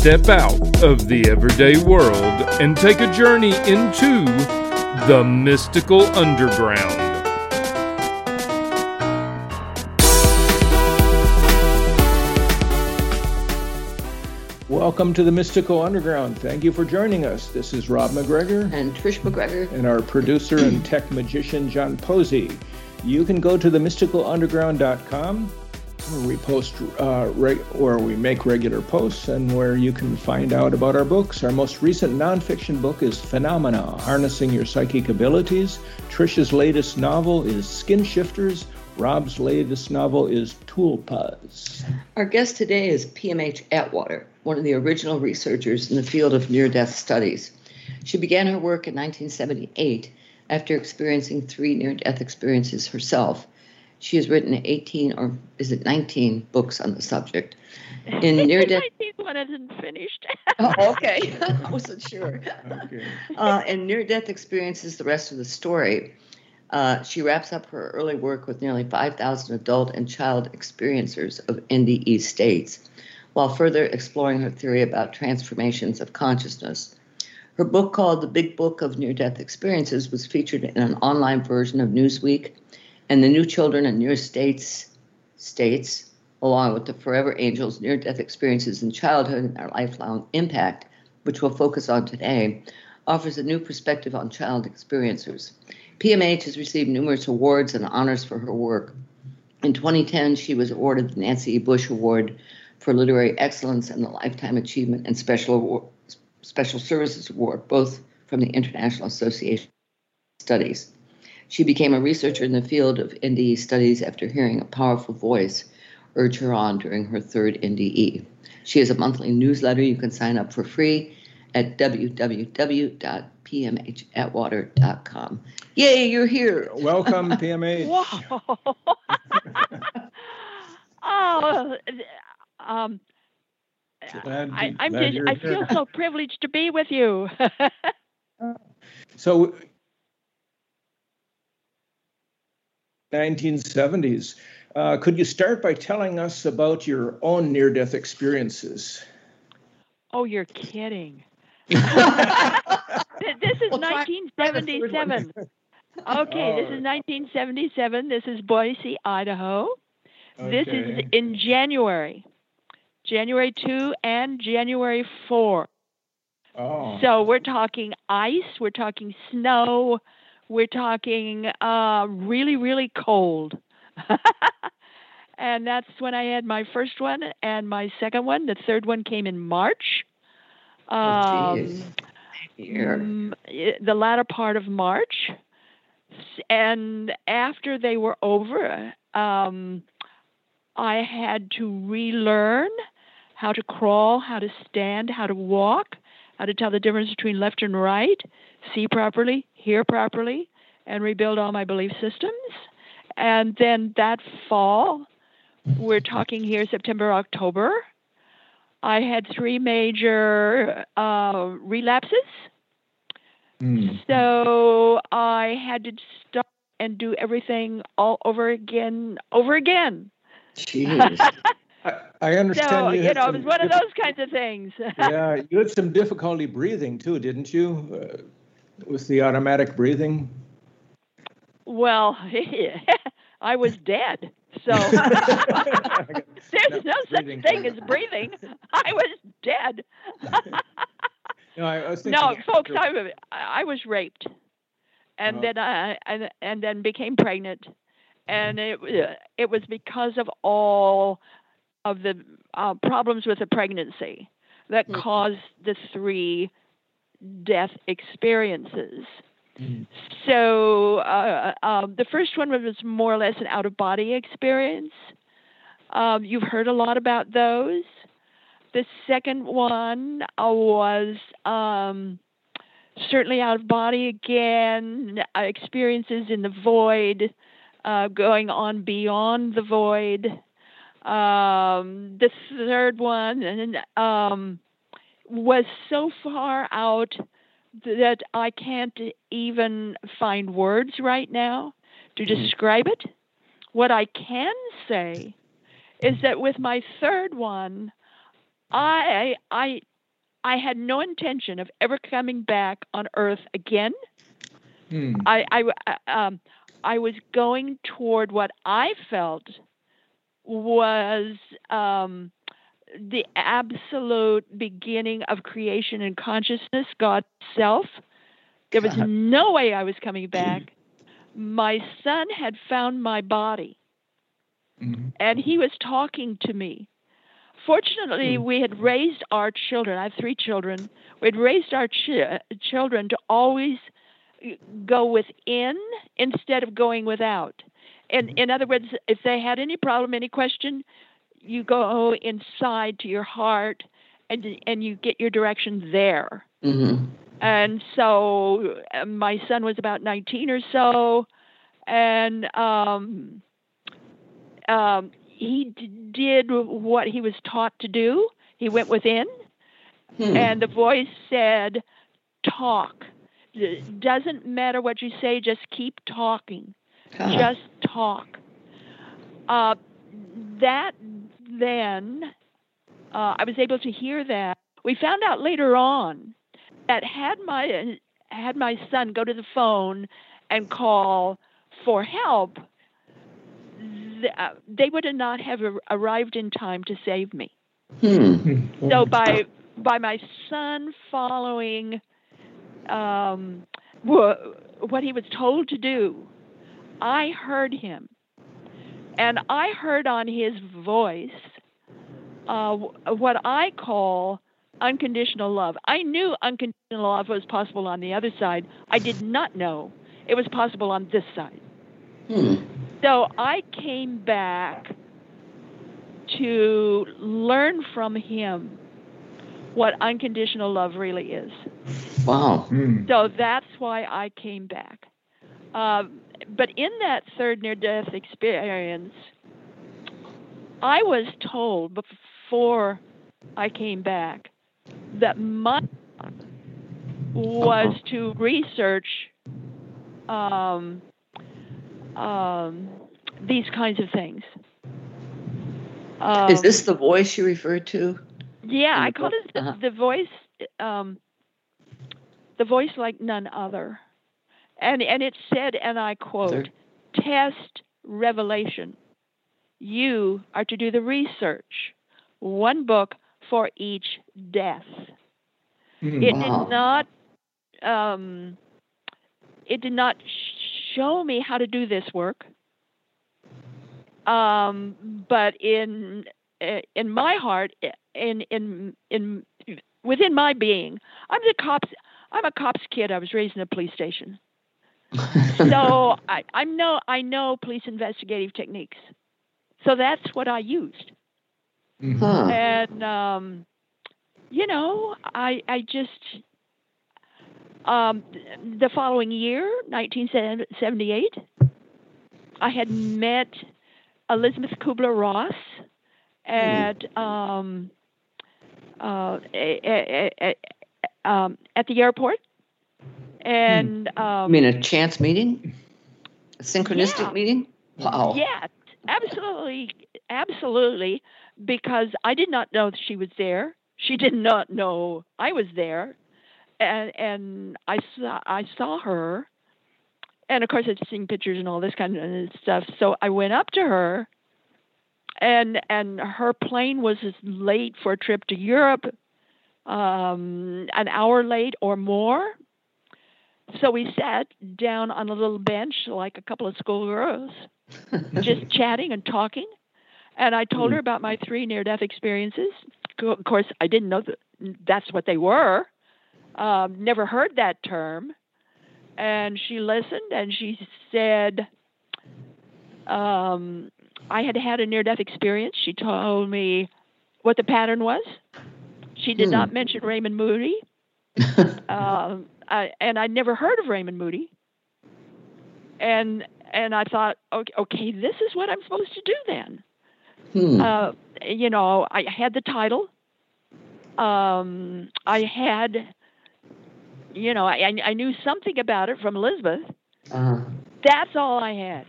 Step out of the everyday world and take a journey into the mystical underground. Welcome to the Mystical Underground. Thank you for joining us. This is Rob MacGregor and Trish MacGregor and our producer and tech magician John Posey. You can go to themysticalunderground.com where we post uh, reg- we make regular posts and where you can find out about our books. Our most recent nonfiction book is Phenomena Harnessing Your Psychic Abilities. Trisha's latest novel is Skin Shifters. Rob's latest novel is Tulpas. Our guest today is PMH Atwater, one of the original researchers in the field of near death studies. She began her work in 1978 after experiencing three near death experiences herself she has written 18 or is it 19 books on the subject. In near death. one isn't finished. oh, okay. I wasn't sure. Okay. Uh, in near death experiences, the rest of the story. Uh, she wraps up her early work with nearly 5,000 adult and child experiencers of NDE states, while further exploring her theory about transformations of consciousness. Her book, called The Big Book of Near Death Experiences, was featured in an online version of Newsweek and the new children and near states states along with the forever angels near death experiences in childhood and their lifelong impact which we'll focus on today offers a new perspective on child experiencers. Pmh has received numerous awards and honors for her work. In 2010 she was awarded the nancy e. bush award for literary excellence and the lifetime achievement and special award, special services award both from the international association of studies she became a researcher in the field of NDE studies after hearing a powerful voice urge her on during her third NDE. She has a monthly newsletter you can sign up for free at www.pmhatwater.com. Yay, you're here. Welcome, PMH. Whoa. oh, um, I, I'm just, I feel so privileged to be with you. so 1970s. Uh, could you start by telling us about your own near death experiences? Oh, you're kidding. this is 1977. Okay, this is 1977. This is Boise, Idaho. Okay. This is in January, January 2 and January 4. Oh. So we're talking ice, we're talking snow, we're talking uh, really, really cold. and that's when I had my first one and my second one. The third one came in March. Oh, um, oh, the latter part of March. And after they were over, um, I had to relearn how to crawl, how to stand, how to walk, how to tell the difference between left and right, see properly, hear properly, and rebuild all my belief systems. And then that fall, we're talking here September, October, I had three major uh, relapses. Mm. So I had to start and do everything all over again, over again. Jeez. I, I understand. So, you, you know, it was one of those kinds of things. yeah, you had some difficulty breathing too, didn't you? Uh, with the automatic breathing? Well, I was dead. So there's no such thing as breathing. I was dead. no, I, was no, folks, I, I was raped, and uh-huh. then I and, and then became pregnant, and it it was because of all of the uh, problems with the pregnancy that mm-hmm. caused the three death experiences. Mm. So uh, um, the first one was more or less an out of body experience. Um, you've heard a lot about those. The second one uh, was um, certainly out of body again, uh, experiences in the void, uh, going on beyond the void. Um, the third one and um, was so far out that I can't even find words right now to mm-hmm. describe it. What I can say is that with my third one, I I I had no intention of ever coming back on Earth again. Hmm. I I um, I was going toward what I felt was um, the absolute beginning of creation and consciousness, God self. There was no way I was coming back. My son had found my body, mm-hmm. and he was talking to me. Fortunately, mm-hmm. we had raised our children. I have three children. We had raised our ch- children to always go within instead of going without. And mm-hmm. in other words, if they had any problem, any question, you go inside to your heart and and you get your direction there. Mm-hmm. And so uh, my son was about 19 or so, and um, um, he d- did what he was taught to do. He went within, hmm. and the voice said, "Talk. It doesn't matter what you say. Just keep talking. Huh. Just talk." Uh, that then uh, I was able to hear that. We found out later on that had my had my son go to the phone and call for help, uh, they would not have arrived in time to save me. Hmm. So by by my son following um, what he was told to do, I heard him and I heard on his voice uh, what I call unconditional love. I knew unconditional love was possible on the other side. I did not know it was possible on this side. Hmm. So I came back to learn from him what unconditional love really is. Wow. Hmm. So that's why I came back. Um, but in that third near death experience, I was told before I came back that my was uh-huh. to research um, um, these kinds of things. Um, Is this the voice you referred to? Yeah, I call it the, uh-huh. the voice, um, the voice like none other. And, and it said, and I quote, test revelation. You are to do the research. One book for each death. Mm, it wow. did not um, it did not show me how to do this work. Um, but in in my heart, in in in within my being, I'm the cops. I'm a cop's kid. I was raised in a police station so I, I know I know police investigative techniques. So that's what I used. Mm-hmm. And um, you know, I I just um, the following year, 1978, I had met Elisabeth Kubler Ross at mm. um, uh, a, a, a, um, at the airport and um, I mean a chance meeting, a synchronistic yeah. meeting. Wow. Yeah, absolutely, absolutely. Because I did not know she was there. She did not know I was there, and and I saw I saw her, and of course I'd seen pictures and all this kind of stuff. So I went up to her, and and her plane was late for a trip to Europe, um, an hour late or more so we sat down on a little bench like a couple of schoolgirls, just chatting and talking. And I told her hmm. about my three near death experiences. Of course, I didn't know that that's what they were. Um, never heard that term. And she listened and she said, um, I had had a near death experience. She told me what the pattern was. She did hmm. not mention Raymond Moody. um, I, and I'd never heard of Raymond Moody. And and I thought, okay, okay, this is what I'm supposed to do then. Hmm. Uh, you know, I had the title. Um, I had, you know, I I knew something about it from Elisabeth. Uh-huh. That's all I had.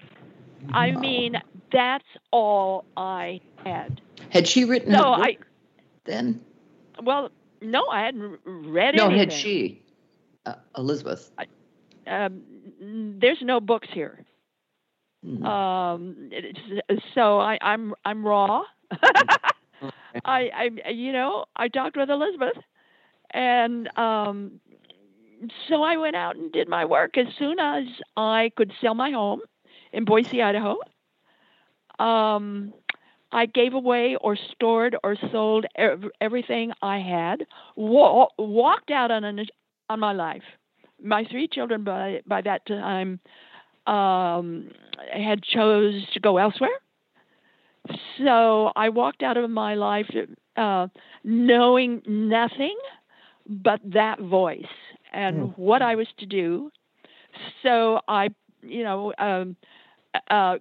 I mean, that's all I had. Had she written no, I, then? Well, no, I hadn't read no, anything. No, had she, uh, Elisabeth? Um, there's no books here. Mm-hmm. Um, so I, I'm I'm raw. I I you know I talked with Elisabeth, and um, so I went out and did my work as soon as I could sell my home in Boise, Idaho. Um, I gave away or stored or sold ev- everything I had. Wa- walked out on an, on my life. My three children by by that time um, had chose to go elsewhere. So I walked out of my life uh, knowing nothing but that voice and mm. what I was to do. So I, you know, um, uh,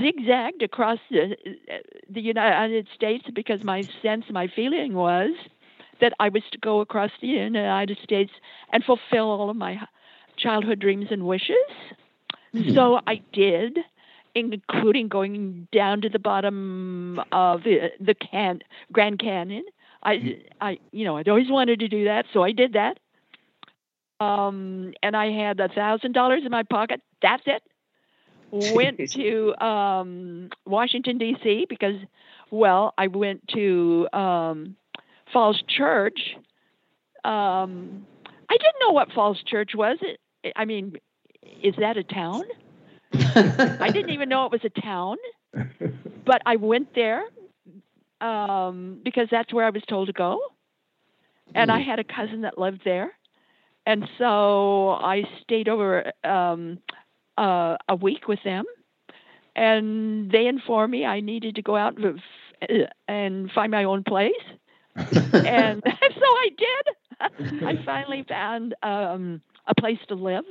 zigzagged across the, the United States because my sense, my feeling was that I was to go across the United States and fulfill all of my childhood dreams and wishes. Mm-hmm. So I did, including going down to the bottom of the, the can, Grand Canyon. I, mm-hmm. I, you know, I'd always wanted to do that, so I did that. Um, and I had a thousand dollars in my pocket. That's it. Went to um, Washington D.C. because, well, I went to um, Falls Church. Um, I didn't know what Falls Church was. It, I mean, is that a town? I didn't even know it was a town, but I went there um, because that's where I was told to go. And I hmm. had a cousin that lived there. And so I stayed over um, uh, a week with them. And they informed me I needed to go out and find my own place. And so I did. I finally found um, a place to live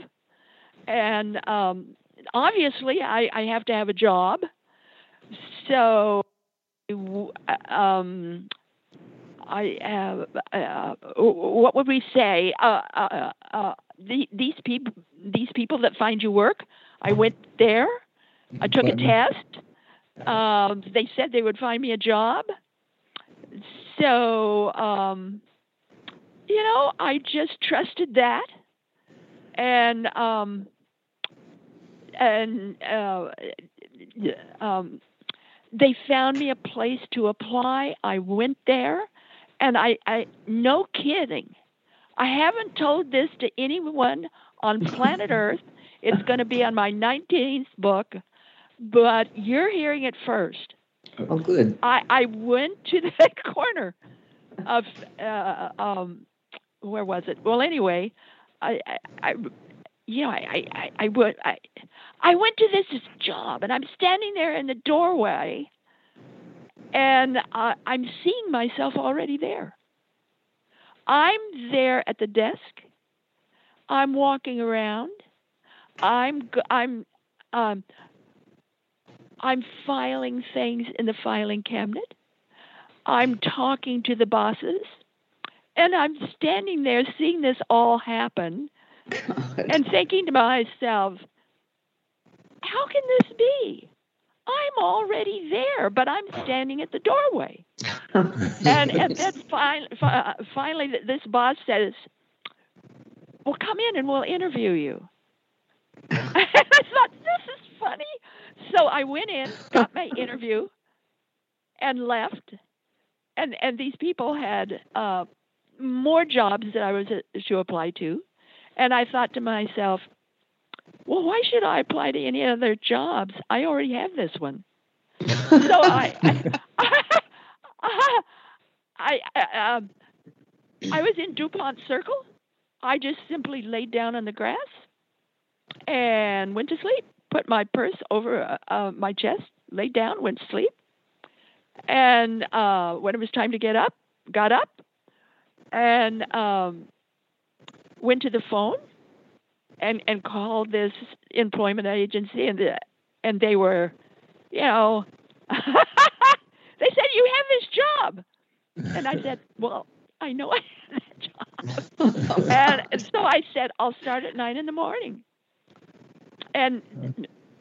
and um, obviously I, I have to have a job. So, um, I have uh, what would we say? Uh, uh, uh, the, these people, these people that find you work. I went there. I took a test. Um, they said they would find me a job. So, um, you know, I just trusted that, and um, and uh, um, they found me a place to apply. I went there, and I, I no kidding, I haven't told this to anyone on planet Earth. It's going to be on my 19th book, but you're hearing it first. Oh, good. I, I went to the corner of uh, um, where was it? Well, anyway, I, I, I you know, I, I, I, would, I, I went to this job and I'm standing there in the doorway and uh, I'm seeing myself already there. I'm there at the desk. I'm walking around. I'm, I'm, um, I'm filing things in the filing cabinet. I'm talking to the bosses. And I'm standing there seeing this all happen God. and thinking to myself, how can this be? I'm already there, but I'm standing at the doorway. and, and then finally, finally, this boss says, Well, come in and we'll interview you. I thought, This is funny. So I went in, got my interview, and left. And, and these people had uh, more jobs that I was uh, to apply to. And I thought to myself, well, why should I apply to any other jobs? I already have this one. so I, I, I, I, I, um, I was in Dupont Circle. I just simply laid down on the grass and went to sleep. Put my purse over uh, my chest, laid down, went to sleep. And uh, when it was time to get up, got up and um, went to the phone and and called this employment agency and the, and they were, you know, they said you have this job, and I said, well, I know I have that job, and so I said I'll start at nine in the morning, and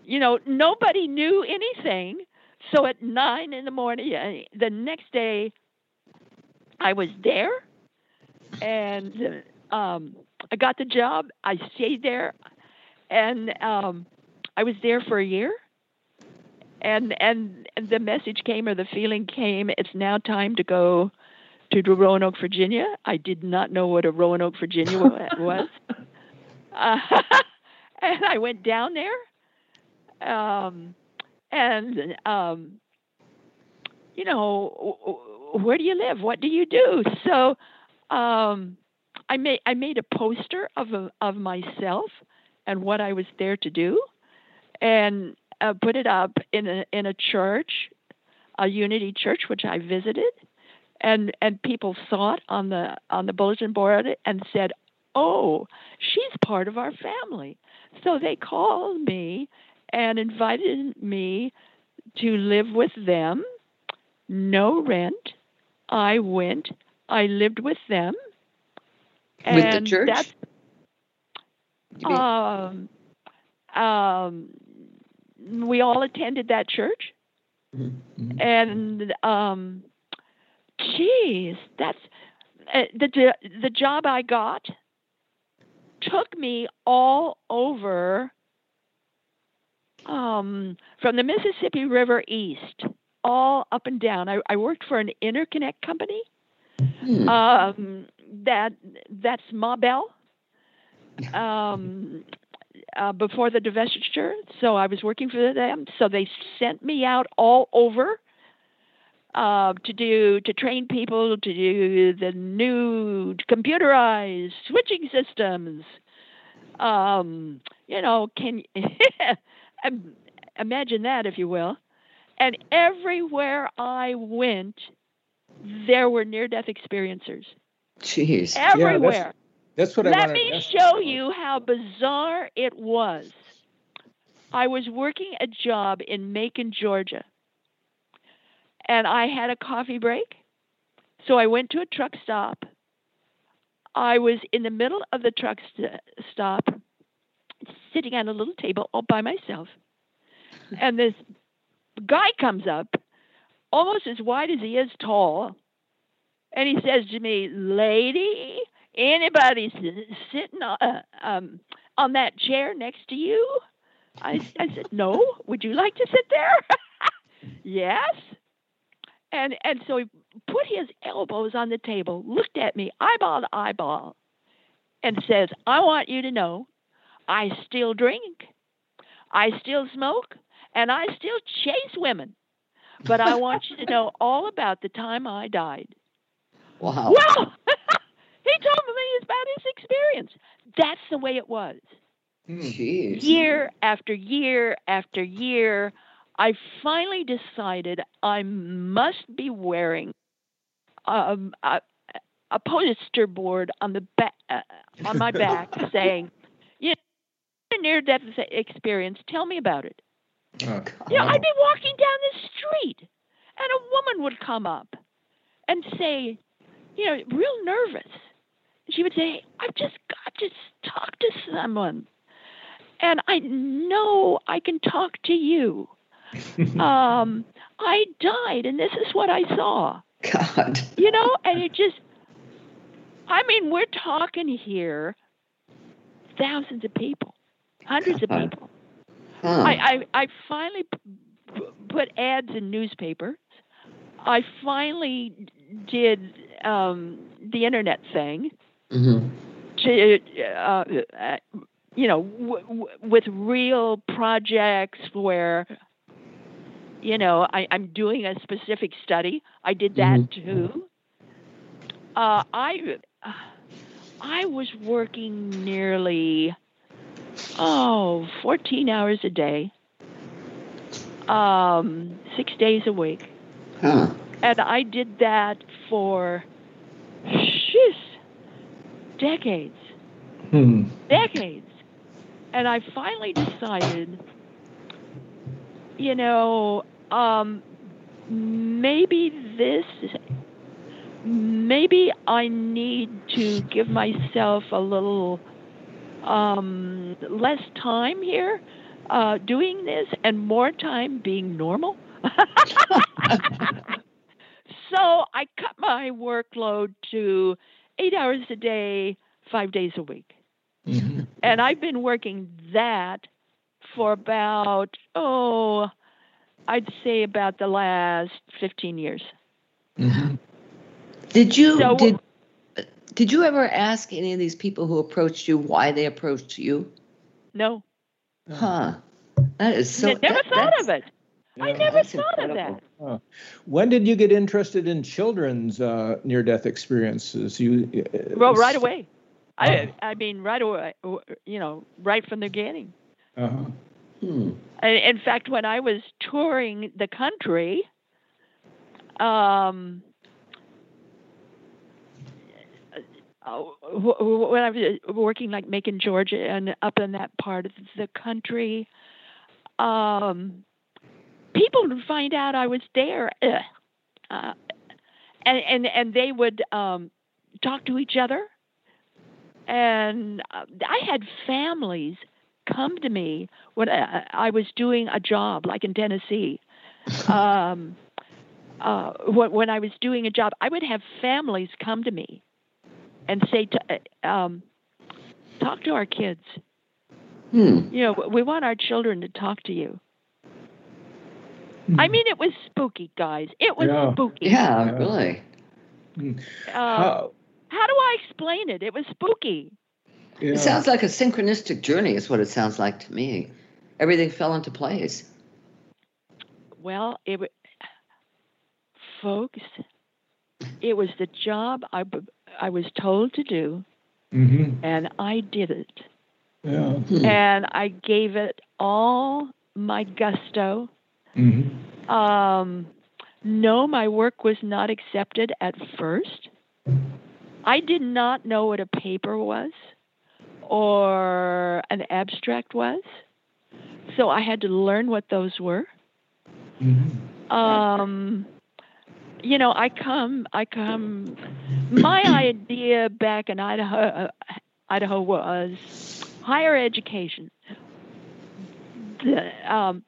you know nobody knew anything, so at nine in the morning the next day, I was there, and um, I got the job. I stayed there, and um, I was there for a year. And and the message came or the feeling came. It's now time to go to Roanoke, Virginia. I did not know what a Roanoke, Virginia was, uh, and I went down there. Um, and um, you know, where do you live? What do you do? So um, I made I made a poster of of myself and what I was there to do, and uh, put it up in a in a church, a Unity church which I visited, and and people saw it on the on the bulletin board and said, "Oh, she's part of our family." So they called me and invited me to live with them, no rent. I went. I lived with them with the church? um, um, we all attended that church. Mm-hmm. And, um, geez, that's uh, the, the job I got took me all over um, from the Mississippi River east, all up and down. I, I worked for an interconnect company. Hmm. Um, that that's Ma Bell. Um, uh, before the divestiture, so I was working for them. So they sent me out all over uh, to do to train people to do the new computerized switching systems. Um, you know, can imagine that if you will. And everywhere I went, there were near-death experiencers. Jeez. Everywhere. Yeah, that's, that's, what I Let me show you how bizarre it was. I was working a job in Macon, Georgia, and I had a coffee break. So I went to a truck stop. I was in the middle of the truck st- stop, sitting at a little table all by myself. and this guy comes up, almost as wide as he is tall, and he says to me, "Lady, anybody sitting uh, um, on that chair next to you?" I, I said, "No. Would you like to sit there?" yes. And and so he put his elbows on the table, looked at me eyeball to eyeball, and says, "I want you to know, I still drink, I still smoke, and I still chase women." But I want you to know all about the time I died. Wow. Well, he told me about his experience. That's the way it was. Jeez. Year after year after year, I finally decided I must be wearing um, a, a poster board on the back uh, on my back saying, "You know, near-death experience. Tell me about it." Oh, you know, I'd be walking down the street, and a woman would come up and say, you know, real nervous. She would say, I've just got to talk to someone. And I know I can talk to you. Um, I died, and this is what I saw. God. You know, and it just, I mean, we're talking here thousands of people, hundreds of people. Huh. I, I, I finally put ads in newspapers. I finally did um, the internet thing mm-hmm. to, uh, uh, you know, w- w- with real projects where, you know, I, am doing a specific study. I did that mm-hmm. too. Uh, I I was working nearly oh 14 hours a day, um, six days a week Huh. And I did that for, sheesh, decades. Hmm. Decades. And I finally decided, you know, um, maybe this, maybe I need to give myself a little um, less time here uh, doing this and more time being normal. so I cut my workload to eight hours a day, five days a week. Mm-hmm. And I've been working that for about, oh, I'd say about the last 15 years. Mm-hmm. Did you So- did did you ever ask any of these people who approached you why they approached you? No, Huh. That is so. I never that- thought of it. I never that's thought of that. incredible. When did you get interested in children's uh, near-death experiences? You uh, Well, right away. Oh. I, I mean, right away, you know, right from the beginning. Uh-huh. Hmm. In fact, when I was touring the country, um, uh, wh- wh- when I was working like Macon, Georgia, and up in that part of the country, um, people would find out I was there, uh, uh, and and and they would um, talk to each other, and uh, I had families come to me when I, I was doing a job, like in Tennessee. um, uh, when, when I was doing a job, I would have families come to me and say, to, uh, um, "Talk to our kids. Hmm. You know, we want our children to talk to you." I mean, it was spooky, guys. It was Yeah. spooky. Yeah, Yeah. really. Um, How- how do I explain it? It was spooky. Yeah. It sounds like a synchronistic journey, is what it sounds like to me. Everything fell into place. Well, it folks, it was the job I, I was told to do, Mhm. and I did it. Yeah. And I gave it all my gusto. Mm-hmm. Um, no, my work was not accepted at first. I did not know what a paper was or an abstract was. So I had to learn what those were. Mhm. um you know i come i come my idea back in idaho uh, idaho was higher education the, um,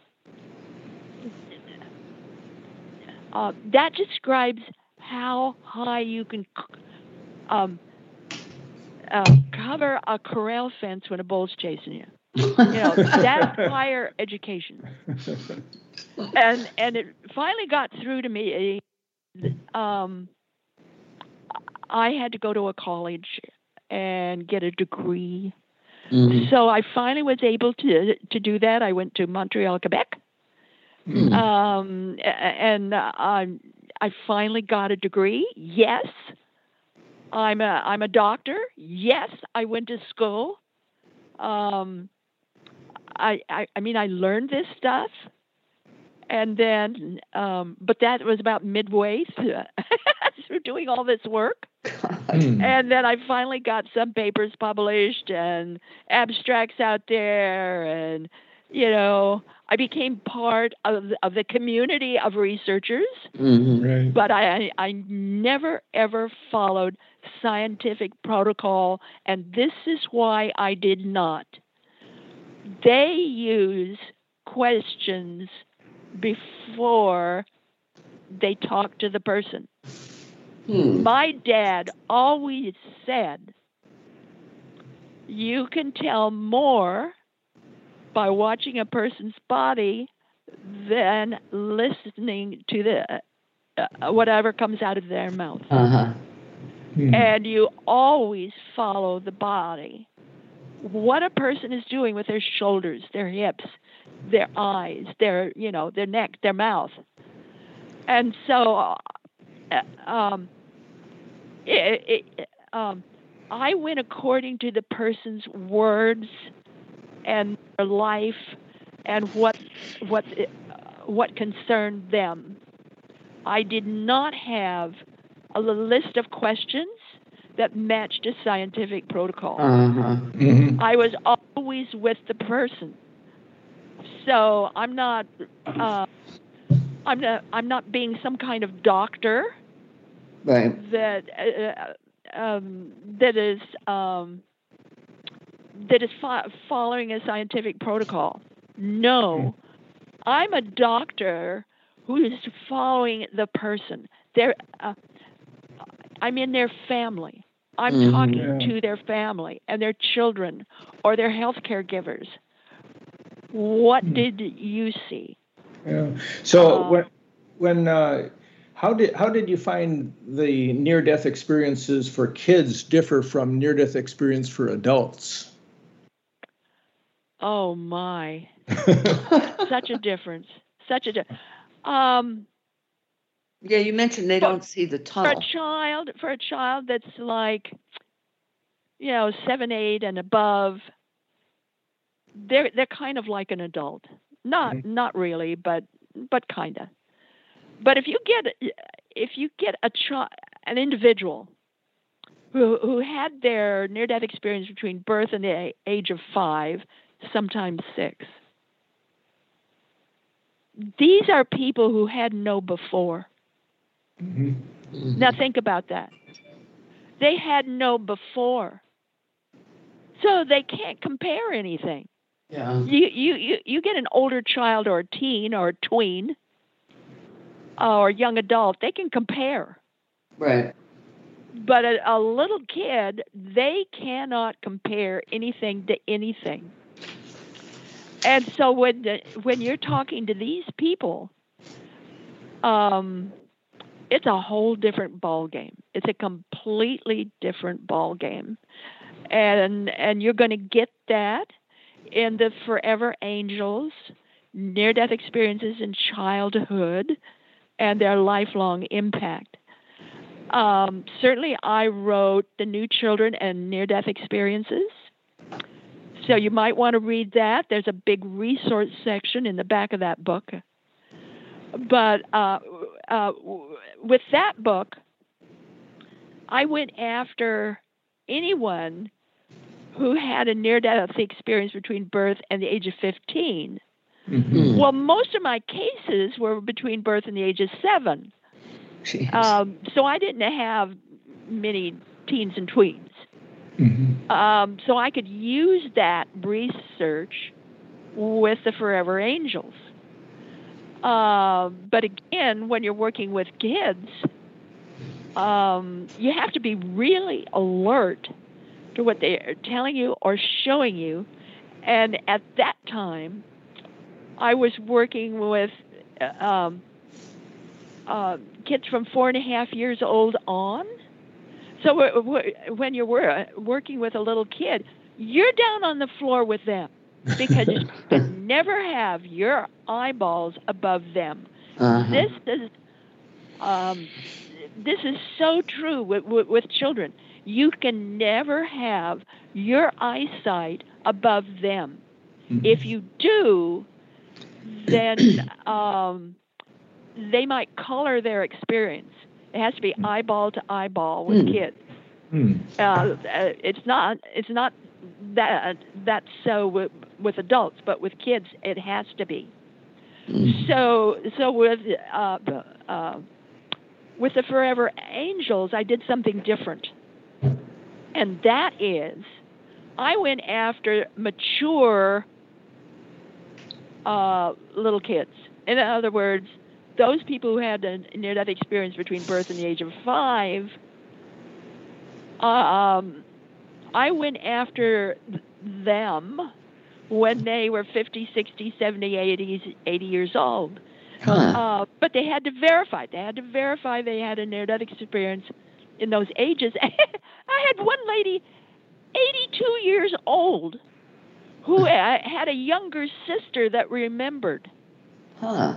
uh, that describes how high you can um, uh, cover a corral fence when a bull's chasing you you know that's higher education and and it finally got through to me. Um, I had to go to a college and get a degree. Mhm. So I finally was able to to do that. I went to Montreal, Quebec, Hmm. um, and uh, I I finally got a degree. Yes, I'm a I'm a doctor. Yes, I went to school. Um, I, I I mean I learned this stuff, and then um, but that was about midway through, through doing all this work. Hmm. And then I finally got some papers published and abstracts out there, and you know, I became part of of the community of researchers. Mhm. Right. But I I never ever followed scientific protocol, and this is why I did not. They use questions before they talk to the person. Hmm. My dad always said, you can tell more by watching a person's body than listening to the uh, whatever comes out of their mouth. Uh-huh. Hmm. And you always follow the body. What a person is doing with their shoulders, their hips, their eyes, their you know, their neck, their mouth. And so uh, um, it, it, um, I went according to the person's words and their life and what what uh, what concerned them. I did not have a list of questions that matched a scientific protocol. Uh-huh. Mhm. I was always with the person. So I'm not uh, I'm not I'm not being some kind of doctor Right. that uh, um, that is um, that is fo- following a scientific protocol. No, I'm a doctor who is following the person. They're, uh, I'm in their family. I'm Mhm. talking Yeah. to their family and their children or their health caregivers. What Hmm. did you see? Yeah. So Uh, when when uh, how did how did you find the near death experiences for kids differ from near death experience for adults? Oh my. such a difference. Such a di- um Yeah, you mentioned they don't see the tunnel. for a child for a child that's like you know, seven, eight and above, they're they're kind of like an adult. Not not really, but but kinda. But if you get if you get a child an individual who who had their near death experience between birth and the age of five, sometimes six. These are people who had no before. Now think about that. They had no before. So they can't compare anything. Yeah. You you you, you get an older child or a teen or a tween or a young adult, they can compare. Right. But a, a little kid, they cannot compare anything to anything. And so when the, when you're talking to these people, um, it's a whole different ball game. It's a completely different ball game, and and you're going to get that in the Forever Angels near-death experiences in childhood and their lifelong impact. Um, certainly, I wrote the New Children and Near Death Experiences. So you might want to read that. There's a big resource section in the back of that book. But uh, uh, with that book, I went after anyone who had a near death experience between birth and the age of 15. Mhm. Well, most of my cases were between birth and the age of seven. Um, so I didn't have many teens and tweens. Mhm. Um, so I could use that research with the Forever Angels. Um, but again, when you're working with kids, um, you have to be really alert to what they're telling you or showing you. And at that time, I was working with uh, um, uh, kids from four and a half years old on. So when you're wor- working with a little kid, you're down on the floor with them because you can never have your eyeballs above them. Uh-huh. This is um, this is so true with, with, with children. You can never have your eyesight above them. If you do, then um, they might color their experience. It has to be eyeball to eyeball with Hmm. kids. Hmm. Uh, it's not. It's not that that's so with, with adults, but with kids, it has to be. Mhm. So so with uh, uh, with the Forever Angels, I did something different, and that is, I went after mature uh, little kids. In other words, those people who had a near-death experience between birth and the age of five. Um, I went after them when they were 50, 60, 70, 80, 80 years old. Huh. Uh, but they had to verify. They had to verify they had a near-death experience in those ages. I had one lady, 82 years old, who had a younger sister that remembered, Huh.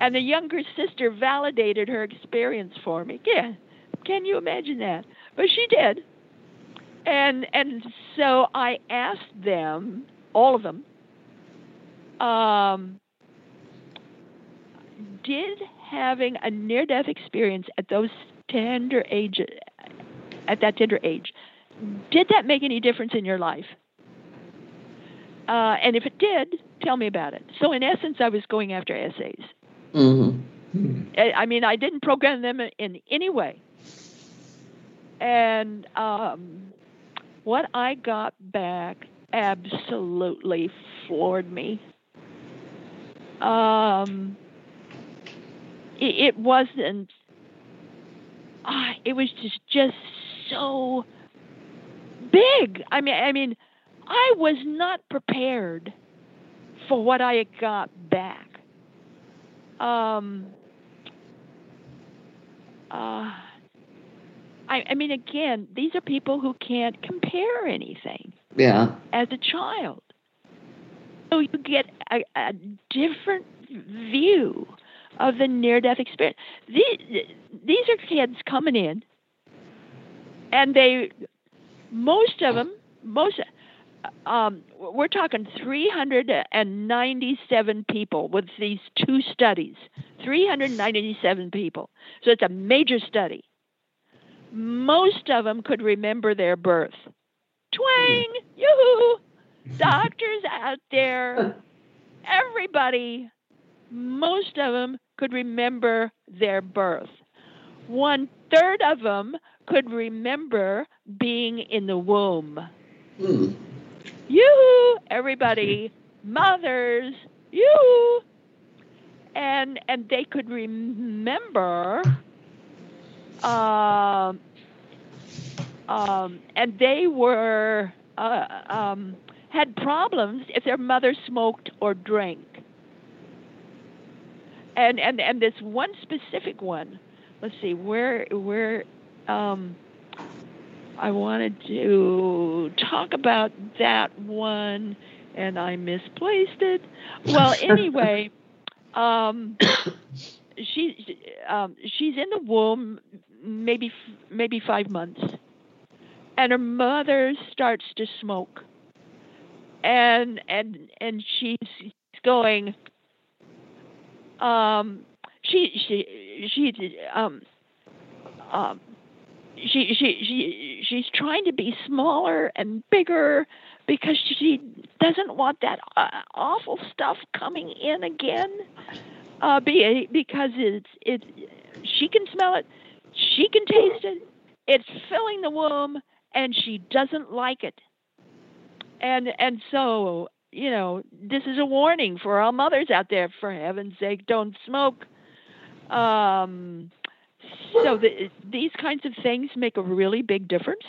And the younger sister validated her experience for me. Yeah, can you imagine that? But she did, and and so I asked them, all of them, um, did having a near death experience at those tender age at that tender age did that make any difference in your life uh, and if it did tell me about it so in essence i was going after essays Mm-hmm. I, I mean i didn't program them in any way and um, what i got back absolutely floored me um, it, it wasn't. Uh, it was just just so big. I mean, I mean, I was not prepared for what I got back. Um, uh, I, I mean, again, these are people who can't compare anything. Yeah. As a child, so you get a, a different view of the near death experience. These, these are kids coming in, and they, most of them, most, um, we're talking 397 people with these two studies. 397 people. So it's a major study. Most of them could remember their birth. Twang! Yoo-hoo! Doctors out there, everybody, most of them could remember their birth. One third of them could remember being in the womb. Mm. Yoo! Everybody, mothers, you And and they could remember. Um, um, and they were uh, um, had problems if their mother smoked or drank and and and this one specific one let's see where where um, I wanted to talk about that one and I misplaced it. Well, anyway, um, she um, she's in the womb maybe maybe five months, and her mother starts to smoke, and and and she's going um, she she she um um she she she she's trying to be smaller and bigger because she doesn't want that uh, awful stuff coming in again. Uh, be, because it's it she can smell it, she can taste it. It's filling the womb, and she doesn't like it. And and so you know, this is a warning for all mothers out there. For heaven's sake, don't smoke. Um, so the, these kinds of things make a really big difference.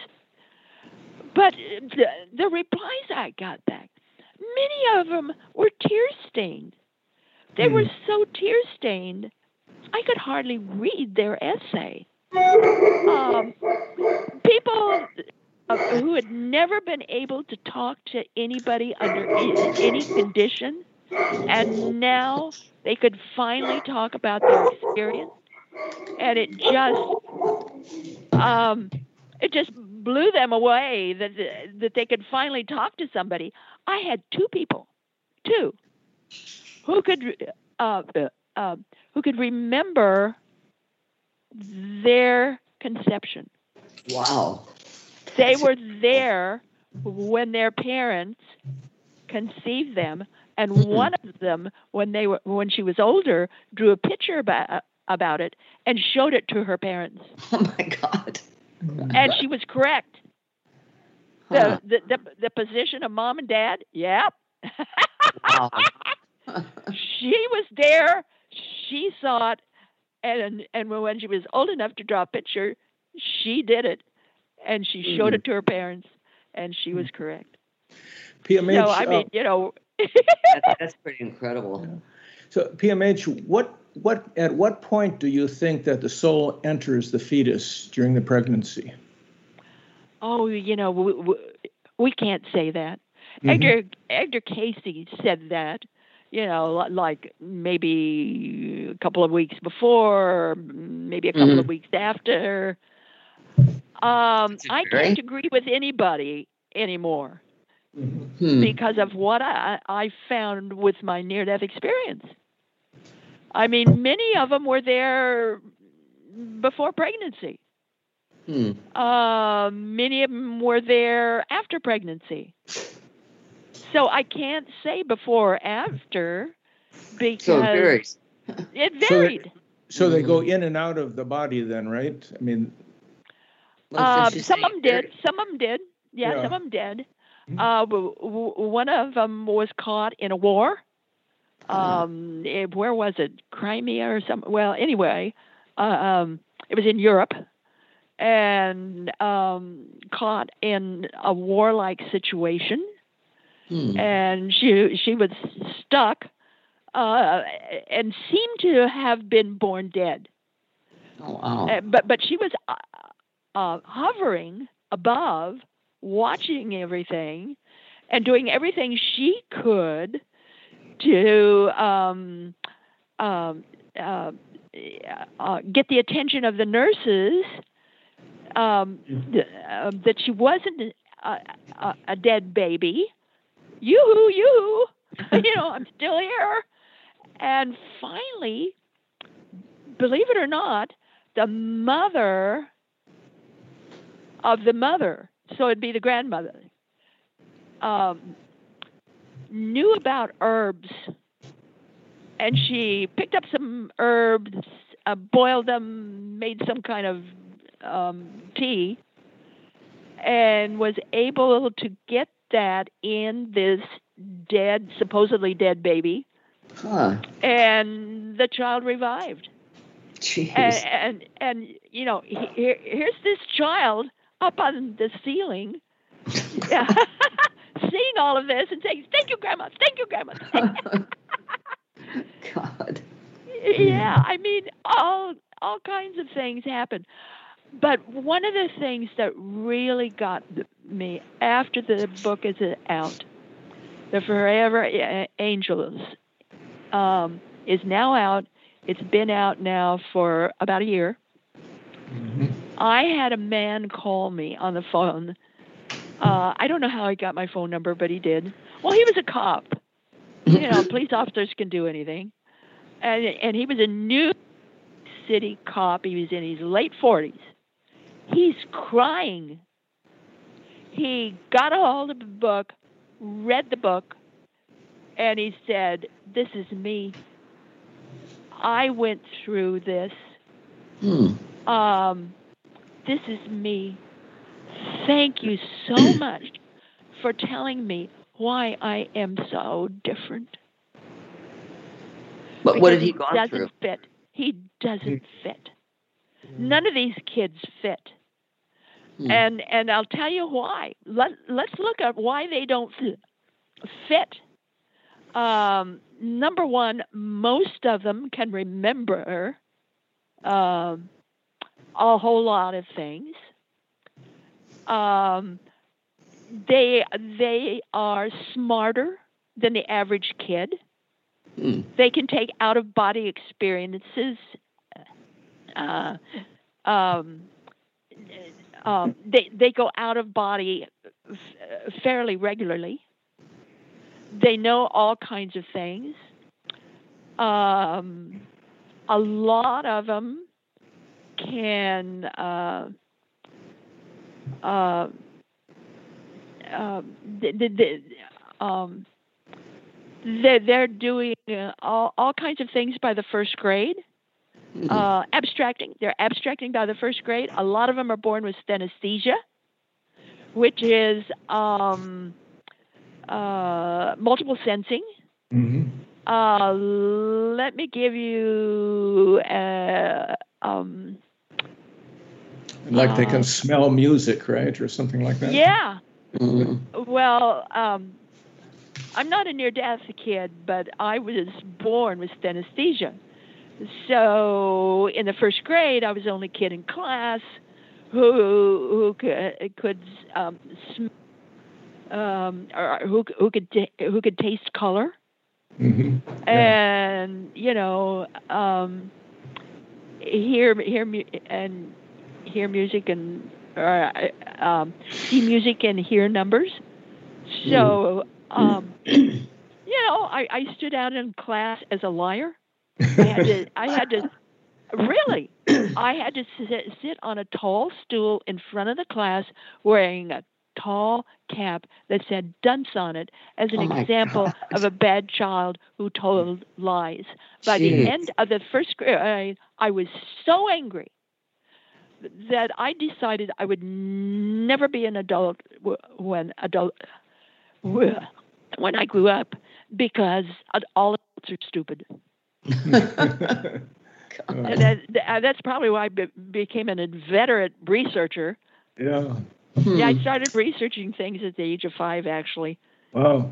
But the, the replies I got back, many of them were tear stained. They mm. were hmm. so tear stained, I could hardly read their essay. Um, people uh, who had never been able to talk to anybody under any condition, and now they could finally talk about their experience, and it just um, it just blew them away that that they could finally talk to somebody. I had two people, two, who could uh, uh, who could remember their conception. Wow. They were there when their parents conceived them, and mm-hmm. one of them, when they were when she was older, drew a picture about about it and showed it to her parents. Oh my God! And she was correct. Huh. The, the, the the position of mom and dad, yep. Wow. she was there. She saw it, and and when she was old enough to draw a picture, she did it and she mm-hmm. showed it to her parents, and she was correct. PMH. So I mean, uh, you know, that's, that's, pretty incredible. Yeah. So PMH, what what at what point do you think that the soul enters the fetus during the pregnancy? Oh, you know, we, we, we can't say that. Mm-hmm. Edgar Edgar Cayce said that you know, like maybe a couple of weeks before, maybe a couple mm-hmm. of weeks after. Um, I can't agree with anybody anymore hmm. because of what I, I found with my near death experience. I mean, many of them were there before pregnancy. Hmm. Uh, many of them were there after pregnancy. So I can't say before or after because So it varies. it So they- varied. So they go in and out of the body then, right? I mean, Uh, some of them did. Some of them did. Yeah, Yeah. some of them did. Mhm. Uh, w- w- one of them was caught in a war. Um, eh, where was it? Crimea or something? Well, anyway, uh, um, it was in Europe, and um, caught in a warlike situation, Hmm. and she she was stuck, uh, and seemed to have been born dead. Oh wow. Uh, but but she was uh, uh, hovering above, watching everything, and doing everything she could to um, um, uh, uh, get the attention of the nurses. Um, th- uh, that she wasn't a, a, a dead baby. Yoo-hoo, yoo-hoo. you know, I'm still here. And finally, believe it or not, the mother of the mother, so it'd be the grandmother, um, knew about herbs. And she picked up some herbs, uh, boiled them, made some kind of um, tea, and was able to get that in this dead, supposedly dead baby, Huh. and the child revived Jeez. and, and and you know he, here, here's this child up on the ceiling yeah, seeing all of this and saying thank you grandma thank you grandma God. yeah i mean all all kinds of things happen but one of the things that really got me after the book is out the forever angels um, is now out it's been out now for about a year mhm. I had a man call me on the phone. Uh, I don't know how he got my phone number, but he did. Well, he was a cop. You know, police officers can do anything. And and he was a New City cop. He was in his late forties. He's crying. He got a hold of the book, read the book, and he said, "This is me. I went through this." Hmm. um, this is me. Thank you so much for telling me why I am so different. But what Because had he gone doesn't through? fit. He doesn't fit. None of these kids fit. Hmm. And and I'll tell you why. Let let's look at why they don't fit. Um, number one, most of them can remember um, a whole lot of things. Um, they they are smarter than the average kid. Hmm. They can take out of body experiences. Uh, um, um, they they go out of body f- fairly regularly. They know all kinds of things. Um, a lot of them can uh, uh, uh, the, the, the, um, they're, they're doing uh, all, all kinds of things by the first grade. Hmm. Uh, abstracting, they're abstracting by the first grade. A lot of them are born with synesthesia, which is um, uh, multiple sensing. Mhm. Uh, let me give you uh, um, Like they can smell music, right, or something like that. yeah. Hmm. Well, um, I'm not a near death kid, but I was born with synesthesia. So in the first grade, I was the only kid in class who who could, could um, sm- um, or who who could ta- who could taste color. Mhm. Yeah. and you know um hear hear mu- and hear music and uh, um see music and hear numbers so um you know i i stood out in class as a liar I had to. I had to. Really, I had to sit, sit on a tall stool in front of the class wearing a tall cap that said dunce on it as an Oh example God. of a bad child who told lies. By Jeez. the end of the first grade, I was so angry that I decided I would never be an adult when adult when I grew up because all adults are stupid. And that, that- that's probably why I be- became an inveterate researcher. yeah. Yeah, I Hmm. started researching things at the age of five, actually. Wow.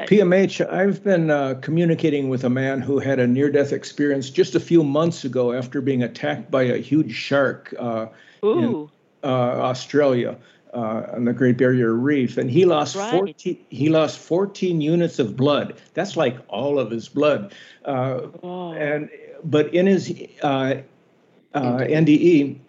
PMH, I've been uh, communicating with a man who had a near death experience just a few months ago after being attacked by a huge shark, uh, Ooh, uh, Australia. Uh, on the Great Barrier Reef, and he lost Right. 14. He lost 14 units of blood. That's like all of his blood. Uh, and but in his uh, uh, NDE,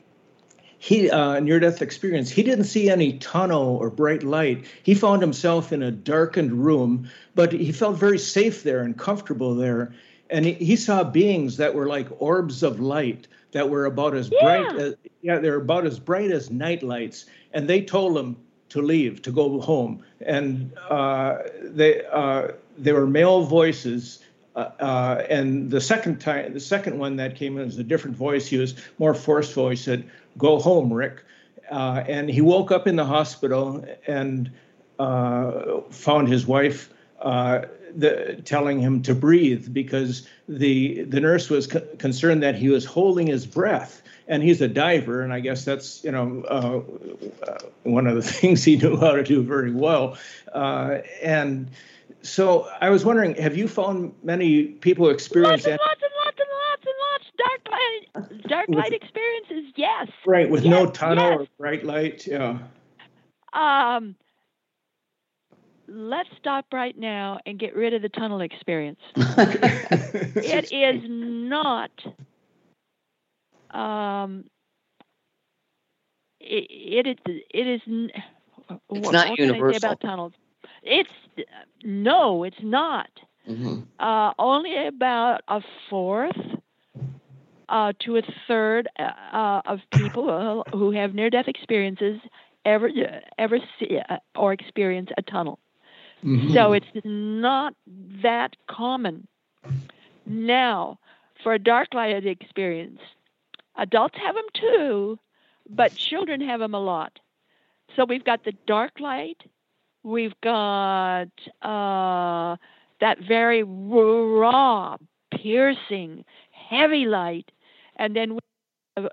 he uh, near-death experience, he didn't see any tunnel or bright light. He found himself in a darkened room, but he felt very safe there and comfortable there. And he, he saw beings that were like orbs of light that were about as bright Yeah. as yeah, they're about as bright as night lights. And they told him to leave, to go home. And uh, they uh, they were male voices. Uh, uh, and the second time, the second one that came in was a different voice. He was more forceful. He said, "Go home, Rick." Uh, and he woke up in the hospital and uh, found his wife uh, the, telling him to breathe because the the nurse was co- concerned that he was holding his breath. And he's a diver, and I guess that's you know uh, one of the things he knew how to do very well. And so I was wondering, have you found many people experience lots and that lots and lots and lots and lots dark light, dark With- light experiences. Yes. right with no tunnel yes. or bright light? Yeah. Um, let's stop right now and get rid of the tunnel experience. It is not. Um, it, it is. It is. It's what, not what can I say universal. about tunnels? It's no, it's not. Mhm. Uh, only about a fourth uh, to a third uh, of people uh, who have near-death experiences ever ever see uh, or experience a tunnel. Mhm. So it's not that common. Now, for a dark light experience, adults have them too, but children have them a lot. So we've got the dark light, we've got uh, that very raw, piercing, heavy light, and then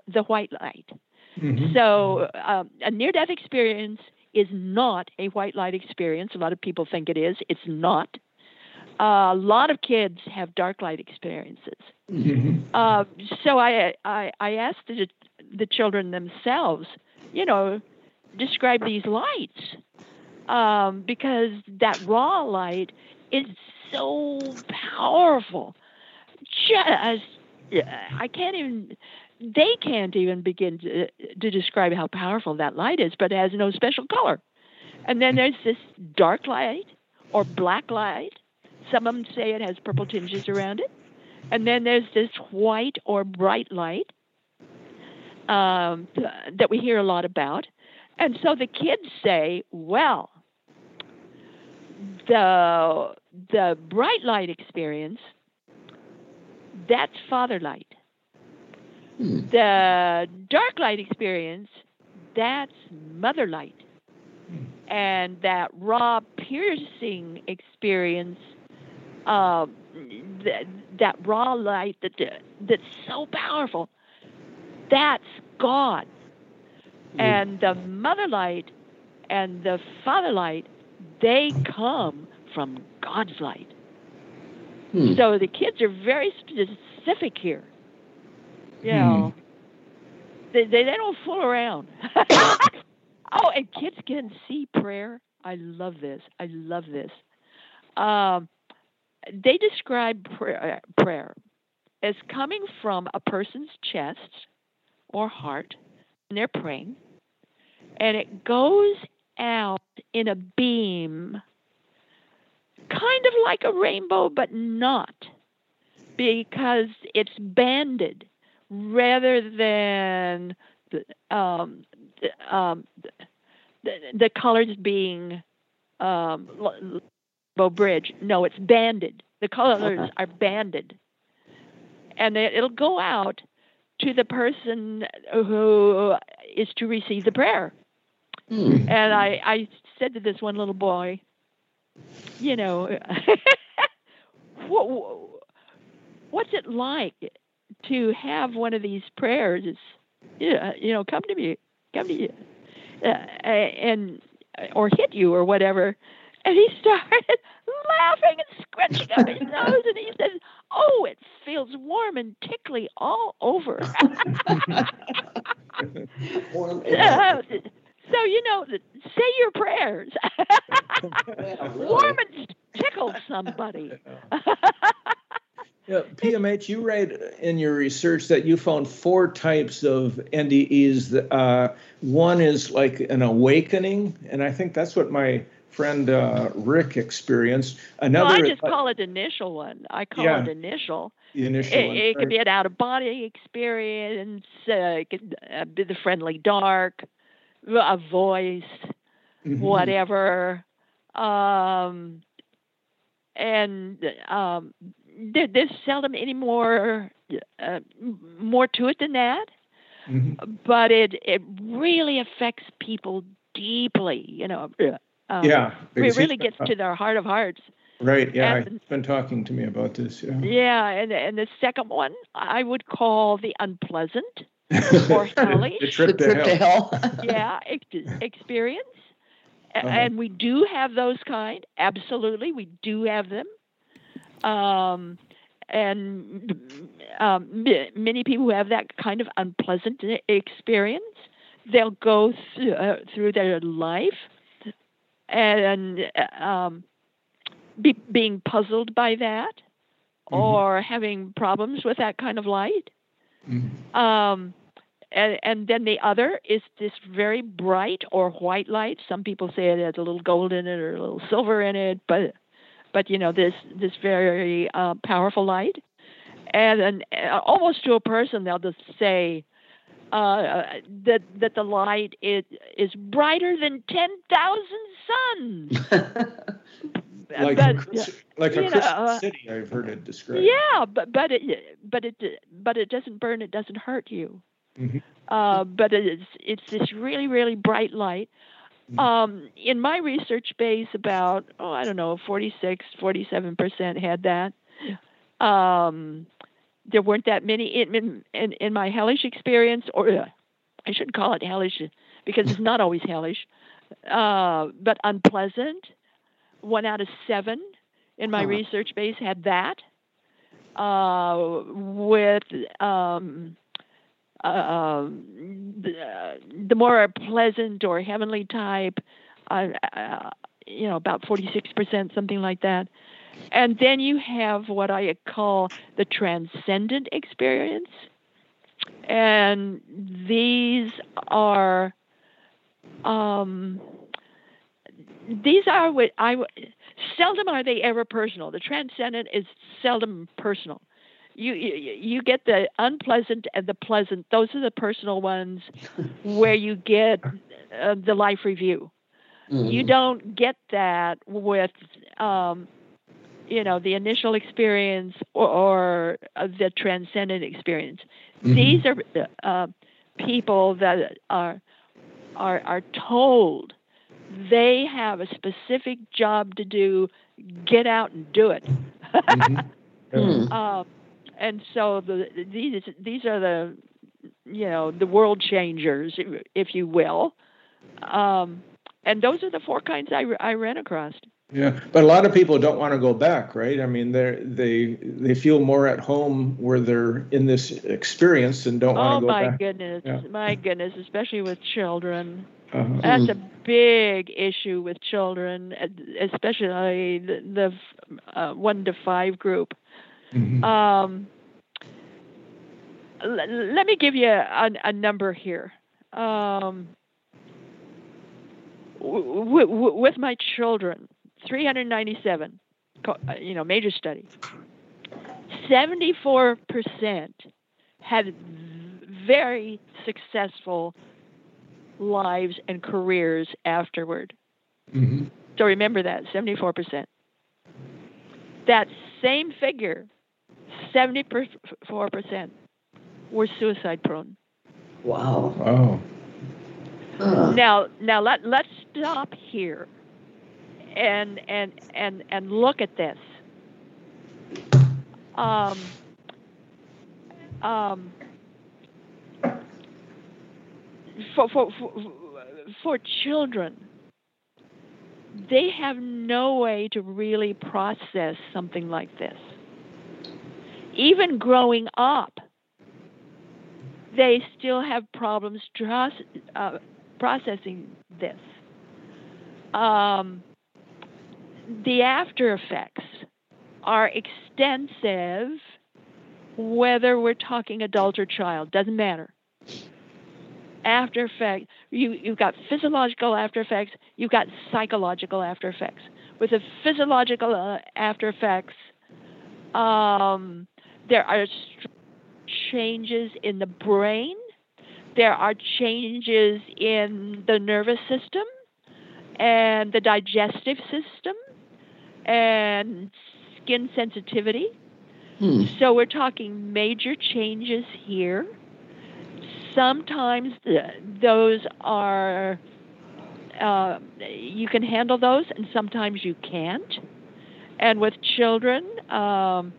the white light. Mhm. So, um, a near death experience is not a white light experience. A lot of people think it is. It's not. Uh, a lot of kids have dark light experiences. Mhm. Uh, so I, I, I asked the, the children themselves, you know, describe these lights um, because that raw light is so powerful. Just, I can't even, they can't even begin to, to describe how powerful that light is, but it has no special color. And then there's this dark light or black light. Some of them say it has purple tinges around it. And then there's this white or bright light um, th- that we hear a lot about. And so the kids say, well, the the bright light experience, that's father light. Hmm. The dark light experience, that's mother light. And that raw piercing experience, um, that, that raw light that that's so powerful, that's God. And the mother light and the father light, they come from God's light. Hmm. So the kids are very specific here. You know, they, they, they don't fool around. oh, and kids can see prayer. I love this. I love this. Um, they describe prayer, prayer as coming from a person's chest or heart, and they're praying, and it goes out in a beam, kind of like a rainbow, but not. because it's banded rather than um, um, the, the colors being um, Bow Bridge. No, it's banded. The colors uh-huh. are banded, and it'll go out to the person who is to receive the prayer. Mm. And I, I said to this one little boy, you know, what, what's it like to have one of these prayers? Yeah, you know, come to me, come to you, uh, and or hit you or whatever. And he started laughing and scratching up his nose, and he said, "Oh, it feels warm and tickly all over." warm uh, so you know, say your prayers. Warm and tickle somebody. Yeah, PMH, you write in your research that you found four types of NDEs. Uh, one is like an awakening, and I think that's what my friend uh, Rick experienced. Another, well, I just call it initial one. I call yeah, it initial. The initial it, one. It could be an out of body experience. Uh, it could uh, be the friendly dark, a voice, mm-hmm. whatever. Um, and um, there, there's seldom any more uh, more to it than that. Mm-hmm. But it it really affects people deeply. You know. Um, yeah. It really gets to their heart of hearts. Right. Yeah. And, he's been talking to me about this. Yeah. Yeah, and and the second one I would call the unpleasant or hellish. the trip, the to, trip hell. to hell. yeah, ex- experience. Uh-huh. And we do have those kind. Absolutely, we do have them. Um, and um, many people who have that kind of unpleasant experience, they'll go th- uh, through their life and um, be, being puzzled by that mm-hmm. or having problems with that kind of light. Mm-hmm. Um, and, and then the other is this very bright or white light. Some people say it has a little gold in it or a little silver in it, but but you know this this very uh, powerful light, and, and uh, almost to a person they'll just say uh, that that the light is is brighter than ten thousand suns. like but, a, like a Christmas know, city, I've heard it described. Yeah, but but it but it but it doesn't burn. It doesn't hurt you. Mm-hmm. Uh, but it's it's this really really bright light. Mm-hmm. Um, in my research base, about oh I don't know 46 47 percent had that. Um, there weren't that many in in, in my hellish experience, or uh, I shouldn't call it hellish because it's not always hellish, uh, but unpleasant. One out of seven in my uh-huh. research base had that. Uh, with um, uh, um, the, the, more pleasant or heavenly type, uh, uh, you know, about 46%, something like that. And then you have what I call the transcendent experience. And these are um, these are what I seldom are they ever personal. The transcendent is seldom personal. You, you get the unpleasant and the pleasant. Those are the personal ones where you get uh, the life review. Mm. You don't get that with um, you know the initial experience or, or uh, the transcendent experience. Mm-hmm. These are uh, people that are are are told they have a specific job to do. Get out and do it. mm-hmm. uh, and so the, these these are the you know the world changers, if you will. Um, and those are the four kinds I, I ran across. Yeah, but a lot of people don't want to go back, right? I mean, they they they feel more at home where they're in this experience and don't want to go back. Oh my goodness, yeah. my goodness, especially with children. Uh-huh. That's a big issue with children, especially the, the uh, one to five group. Mm-hmm. Um, l- let me give you a, a number here. Um, w- w- with my children, 397, uh, you know, major study. 74% had very successful lives and careers afterward. Mm-hmm. So remember that 74%. That same figure, 74%, were suicide prone. Wow. Wow. Uh. Now, now let let's stop here, and and and and look at this. Um, um, for, for, for, for children, they have no way to really process something like this. Even growing up, they still have problems uh, processing this. Um, the after effects are extensive, whether we're talking adult or child, doesn't matter after effects. You you've got physiological after effects. You've got psychological after effects. With the physiological uh, after effects, um, there are changes in the brain. There are changes in the nervous system and the digestive system and skin sensitivity. Hmm. So we're talking major changes here sometimes those are uh, you can handle those, and sometimes you can't. And with children, um,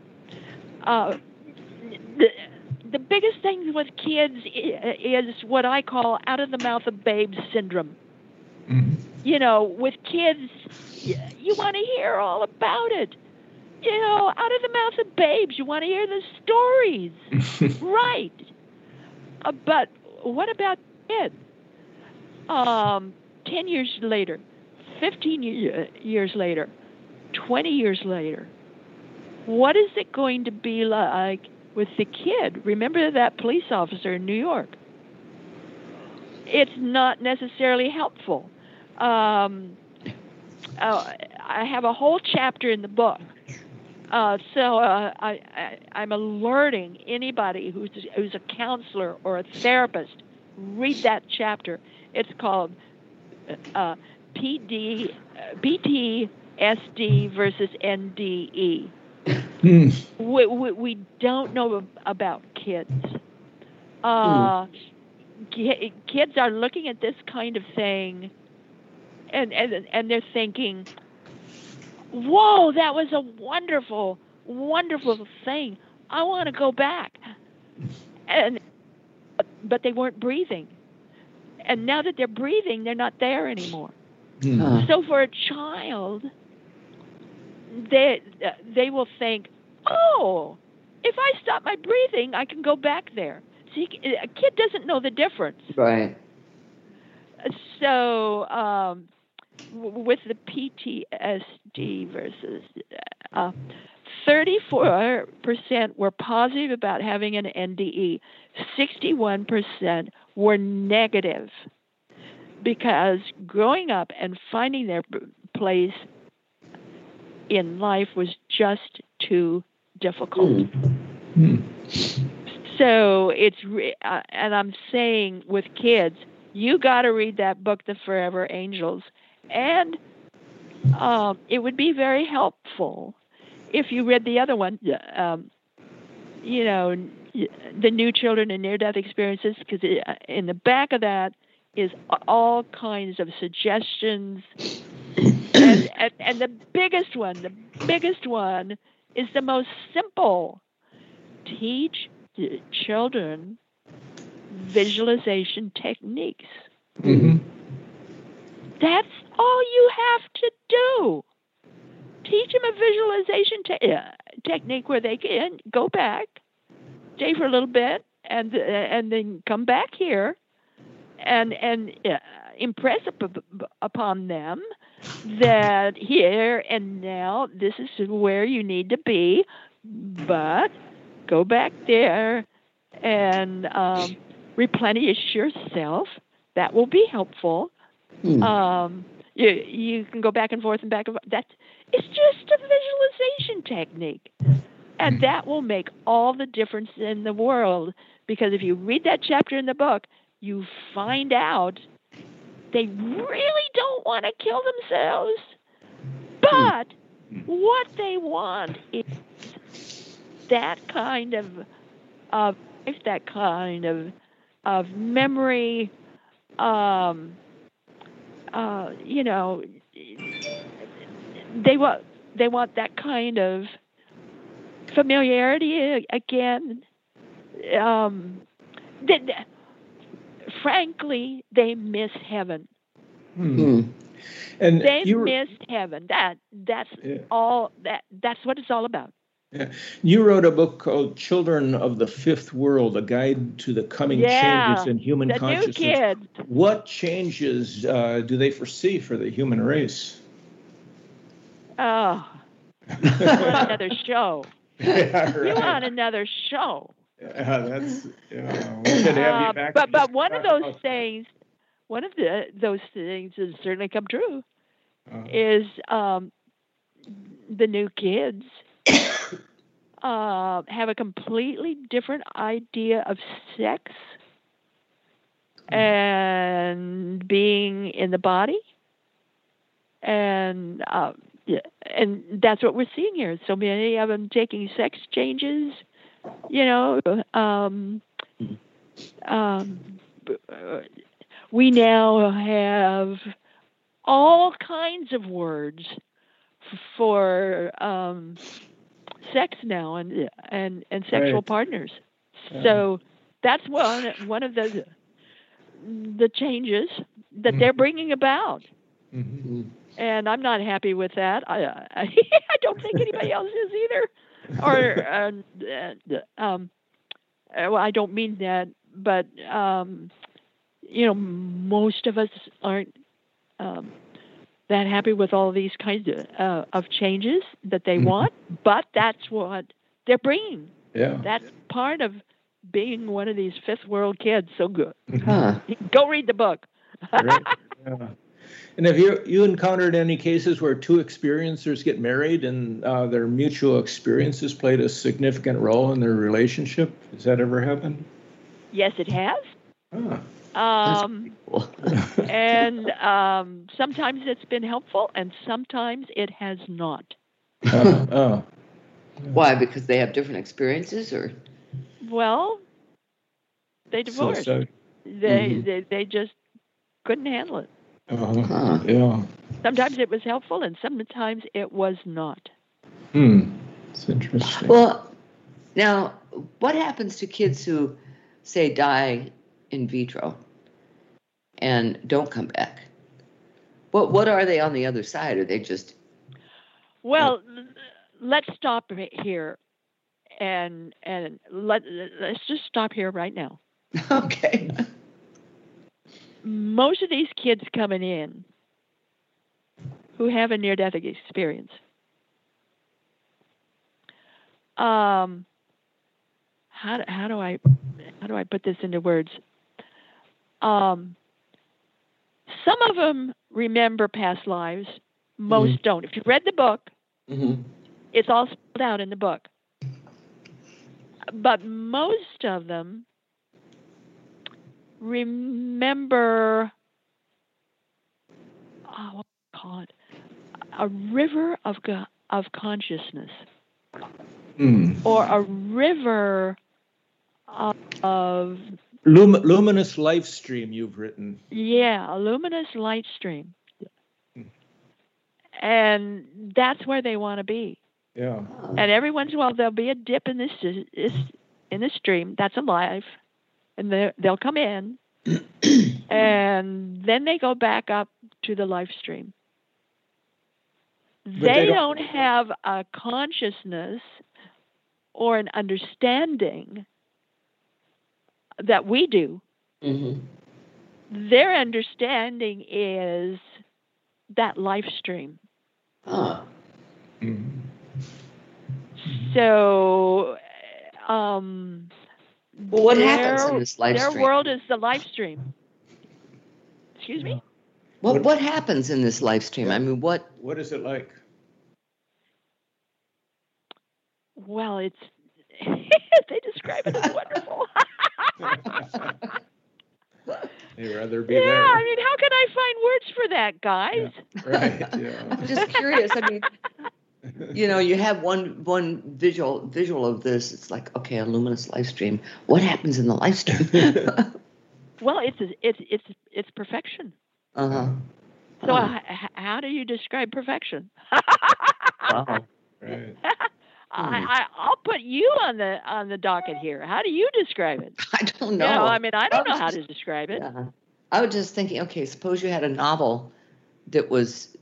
uh, the, the biggest thing with kids is what I call out of the mouth of babes syndrome. Mm-hmm. You know, with kids, you want to hear all about it. You know, out of the mouth of babes, you want to hear the stories. right. Uh, but what about kids? Um, 10 years later, 15 years later, 20 years later, what is it going to be like with the kid? Remember that police officer in New York? It's not necessarily helpful. Um, uh, I have a whole chapter in the book uh, so uh, I, am alerting anybody who's, who's a counselor or a therapist, read that chapter. It's called uh, PD, PTSD versus NDE. Hmm. We, we, we, don't know about kids. Uh, hmm. kids are looking at this kind of thing and, and, and they're thinking, whoa, that was a wonderful, wonderful thing. I want to go back. And but they weren't breathing. And now that they're breathing, they're not there anymore. Hmm. So for a child, they they will think, "Oh, if I stop my breathing, I can go back there." See, a kid doesn't know the difference. Right. So um, with the PTSD versus uh, 34% were positive about having an NDE, 61% were negative because growing up and finding their place in life was just too difficult. Mm. So it's, re- uh, and I'm saying with kids, you got to read that book, The Forever Angels, and um, it would be very helpful if you read the other one, um, you know, the new children and near-death experiences, because uh, in the back of that is all kinds of suggestions. And, and, and the biggest one, the biggest one is the most simple. Teach children visualization techniques. Mm-hmm. That's all you have to do. Teach them a visualization te- uh, technique where they can go back, stay for a little bit, and uh, and then come back here, and and uh, impress up- upon them that here and now this is where you need to be, but go back there and um, replenish yourself. That will be helpful. Hmm. Um, you you can go back and forth and back and forth. That's it's just a visualization technique, And mm-hmm. that will make all the difference in the world because if you read that chapter in the book, you find out they really don't want to kill themselves. But what they want is that kind of of that kind of of memory um uh you know they want they want that kind of familiarity again. Um, they, frankly, they miss heaven. Hmm. And they miss heaven. That that's yeah. all. That that's what it's all about. Yeah. You wrote a book called Children of the Fifth World, a guide to the coming yeah, changes in human the consciousness. New kids. What changes uh, do they foresee for the human race? Oh, another show. Yeah, right. You want another show. Yeah, that's yeah. We should have you uh, but but one of those things, one of the those things has certainly come true, uh-huh. is um, the new kids uh, have a completely different idea of sex hmm. and being in the body and uh, yeah, and that's what we're seeing here. So many of them taking sex changes, you know. Um, um, we now have all kinds of words for um, sex now and and and sexual right. partners. Yeah. So that's one one of the the changes that they're mm-hmm. bringing about. Mm-hmm and I'm not happy with that. I I, I don't think anybody else is either. Or uh, uh, um, uh, well, I don't mean that, but um, you know, most of us aren't um, that happy with all these kinds of, uh, of changes that they mm-hmm. want. But that's what they're bringing. Yeah, that's part of being one of these fifth world kids. So good. Huh. Go read the book. right. yeah. And have you you encountered any cases where two experiencers get married and uh, their mutual experiences played a significant role in their relationship? Has that ever happened? Yes, it has. Ah. Um, cool. and um, sometimes it's been helpful, and sometimes it has not. Uh, oh. Why? Because they have different experiences, or? Well, they divorced. So, so. They, mm-hmm. they they just couldn't handle it. Uh, huh. Yeah. Sometimes it was helpful, and sometimes it was not. Hmm. It's interesting. Well, now, what happens to kids who, say, die in vitro and don't come back? What What are they on the other side? Are they just? Well, let's stop here, and and let let's just stop here right now. Okay most of these kids coming in who have a near death experience um, how, do, how do I how do I put this into words? Um, some of them remember past lives, most mm-hmm. don't. If you read the book, mm-hmm. it's all spelled out in the book. But most of them remember oh, what call it? A river of of consciousness, mm. or a river of, of Lum- luminous life stream. You've written. Yeah, a luminous light stream, mm. and that's where they want to be. Yeah. And every once in a while there'll be a dip in this, this in the stream. That's alive and they'll come in, and then they go back up to the live stream. They, they, don't, don't have a consciousness or an understanding that we do. Mm-hmm. Their understanding is that live stream. Huh. Mm-hmm. So, um, well, what their, happens in this live their stream? Their world is the live stream. Excuse me? What, what, what happens in this live stream? I mean, what what is it like? well, it's they describe it as wonderful. They'd rather be yeah, there. I mean, how can I find words for that, guys? Right. Yeah. I'm just curious. I mean, you know, you have one one visual visual of this. It's like, okay, a luminous live stream. What happens in the live stream? Well, it's it's it's it's perfection. uh huh. So, Oh. h- h- how do you describe perfection? Wow. Right. I, I I'll put you on the on the docket here. How do you describe it? I don't You know. know, I mean, I don't I know was how to describe it. Yeah. I was just thinking, okay, suppose you had a novel that was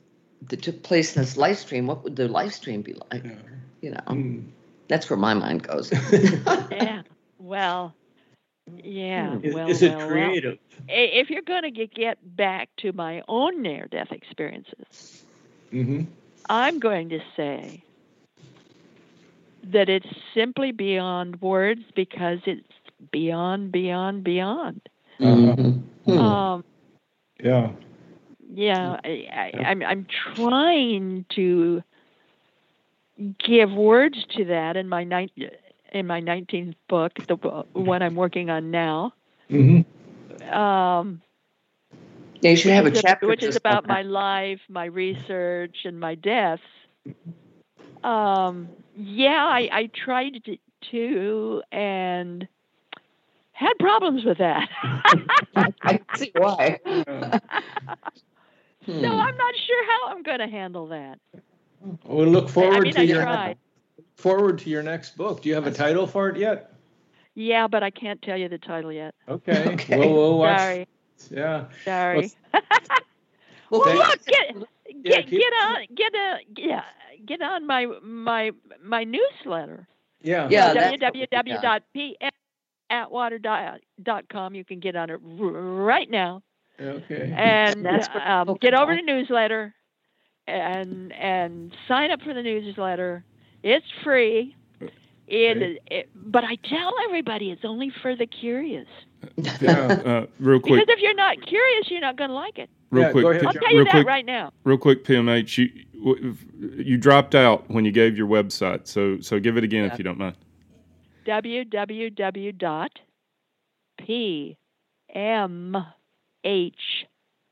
that took place in this live stream. What would the live stream be like? Yeah. You know, Mm. that's where my mind goes. Yeah. Well. Yeah. Hmm. Is, well, is it well, well. creative? I- If you're going to get, get back to my own near-death experiences, Mm-hmm. I'm going to say that it's simply beyond words because it's beyond, beyond, beyond. Mhm. Hmm. Um, Yeah. Yeah, I, I, I'm I'm trying to give words to that in my nine, in my 19th book, the bo- one I'm working on now. Mm-hmm. Um, yeah, you should have a which is, chapter which is just about my life, my research, and my deaths. Um, yeah, I, I tried to, to and had problems with that. I see why. Hmm. so I'm not sure how I'm going to handle that. We'll look forward I mean, to I your tried. forward to your next book. Do you have a title for it yet? Yeah, but I can't tell you the title yet. Okay. Okay. We'll, we'll watch. Sorry, Yeah. sorry. Well, Well, thanks. look, get Yeah, get keep- get on get a yeah get on my my my newsletter. Yeah. Yeah, that's what we- www.pm You can get on it right now Okay. and um, get over do. to newsletter and and sign up for the newsletter. It's free. It, it, but I tell everybody it's only for the curious. Yeah. Uh, real Because if you're not curious, you're not going to like it. real Yeah, quick, go ahead, I'll tell you real that quick, right now. real quick, PMH. You you dropped out when you gave your website, so so give it again Yeah. if you don't mind. www.pmh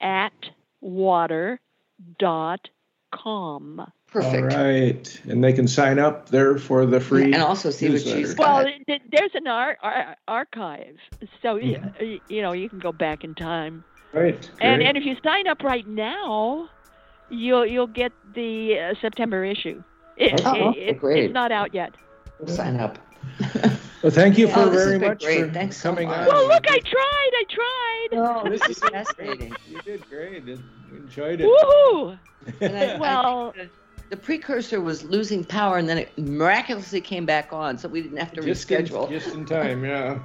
at water dot com. Perfect. All right. And they can sign up there for the free. And also see what she's newsletter. got. Well, there's an ar- ar- archive, so y y you know you can go back in time. right. And great. and if you sign up right now, you'll you'll get the uh, September issue. It, Oh, it- it- great. it's not out yet. We'll sign up. well, thank you for Oh, very much great. for Thanks so coming much. on. Well, look, I tried. I tried. Oh, this is fascinating. You did great. We enjoyed it. Woohoo! And I- I Well- think the, the precursor was losing power, and then it miraculously came back on, so we didn't have to Just in, reschedule. just in time, yeah.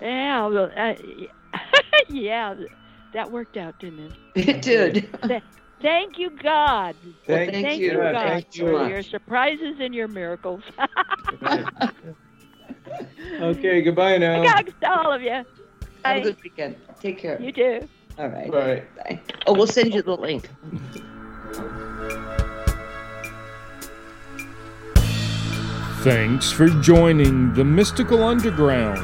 Yeah, well, uh, yeah, that worked out, didn't it? It did. Thank you, God. Thank Thank you. you, God, thank you. for your surprises and your miracles. okay, goodbye now. Thanks to all of you. Have a good weekend. Take care. You too. All right. Bye. Bye. Oh, we'll send you the link. Thanks for joining the Mystical Underground.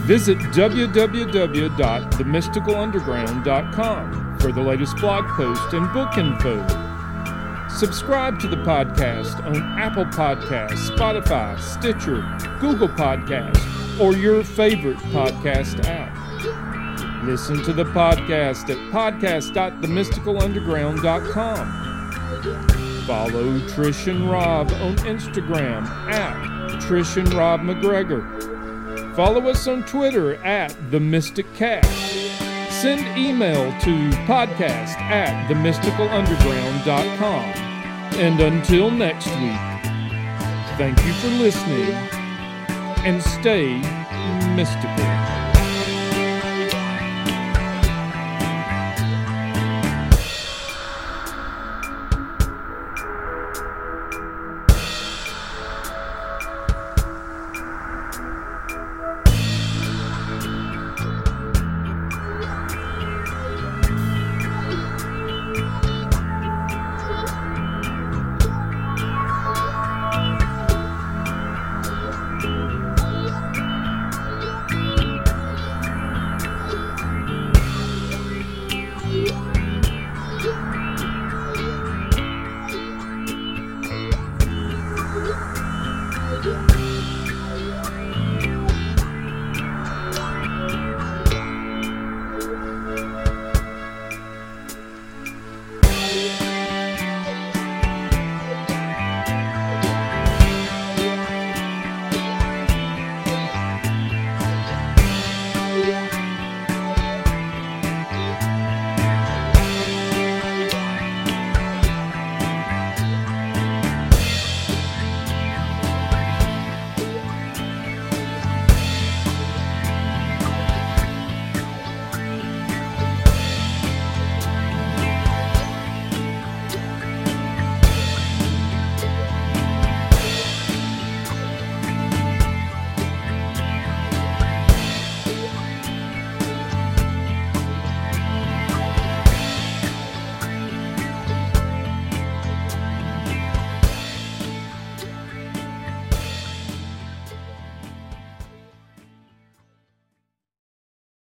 Visit www.themysticalunderground.com for the latest blog post and book info. Subscribe to the podcast on Apple Podcasts, Spotify, Stitcher, Google Podcasts, or your favorite podcast app. Listen to the podcast at podcast.themysticalunderground.com. Follow Trish and Rob on Instagram at Trish and Rob MacGregor. Follow us on Twitter at The Mystic Cat. Send email to podcast at themysticalunderground.com. And until next week, thank you for listening and stay mystical.